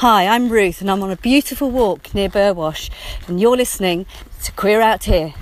Hi, I'm Ruth and I'm on a beautiful walk near Burwash and you're listening to Queer Out Here.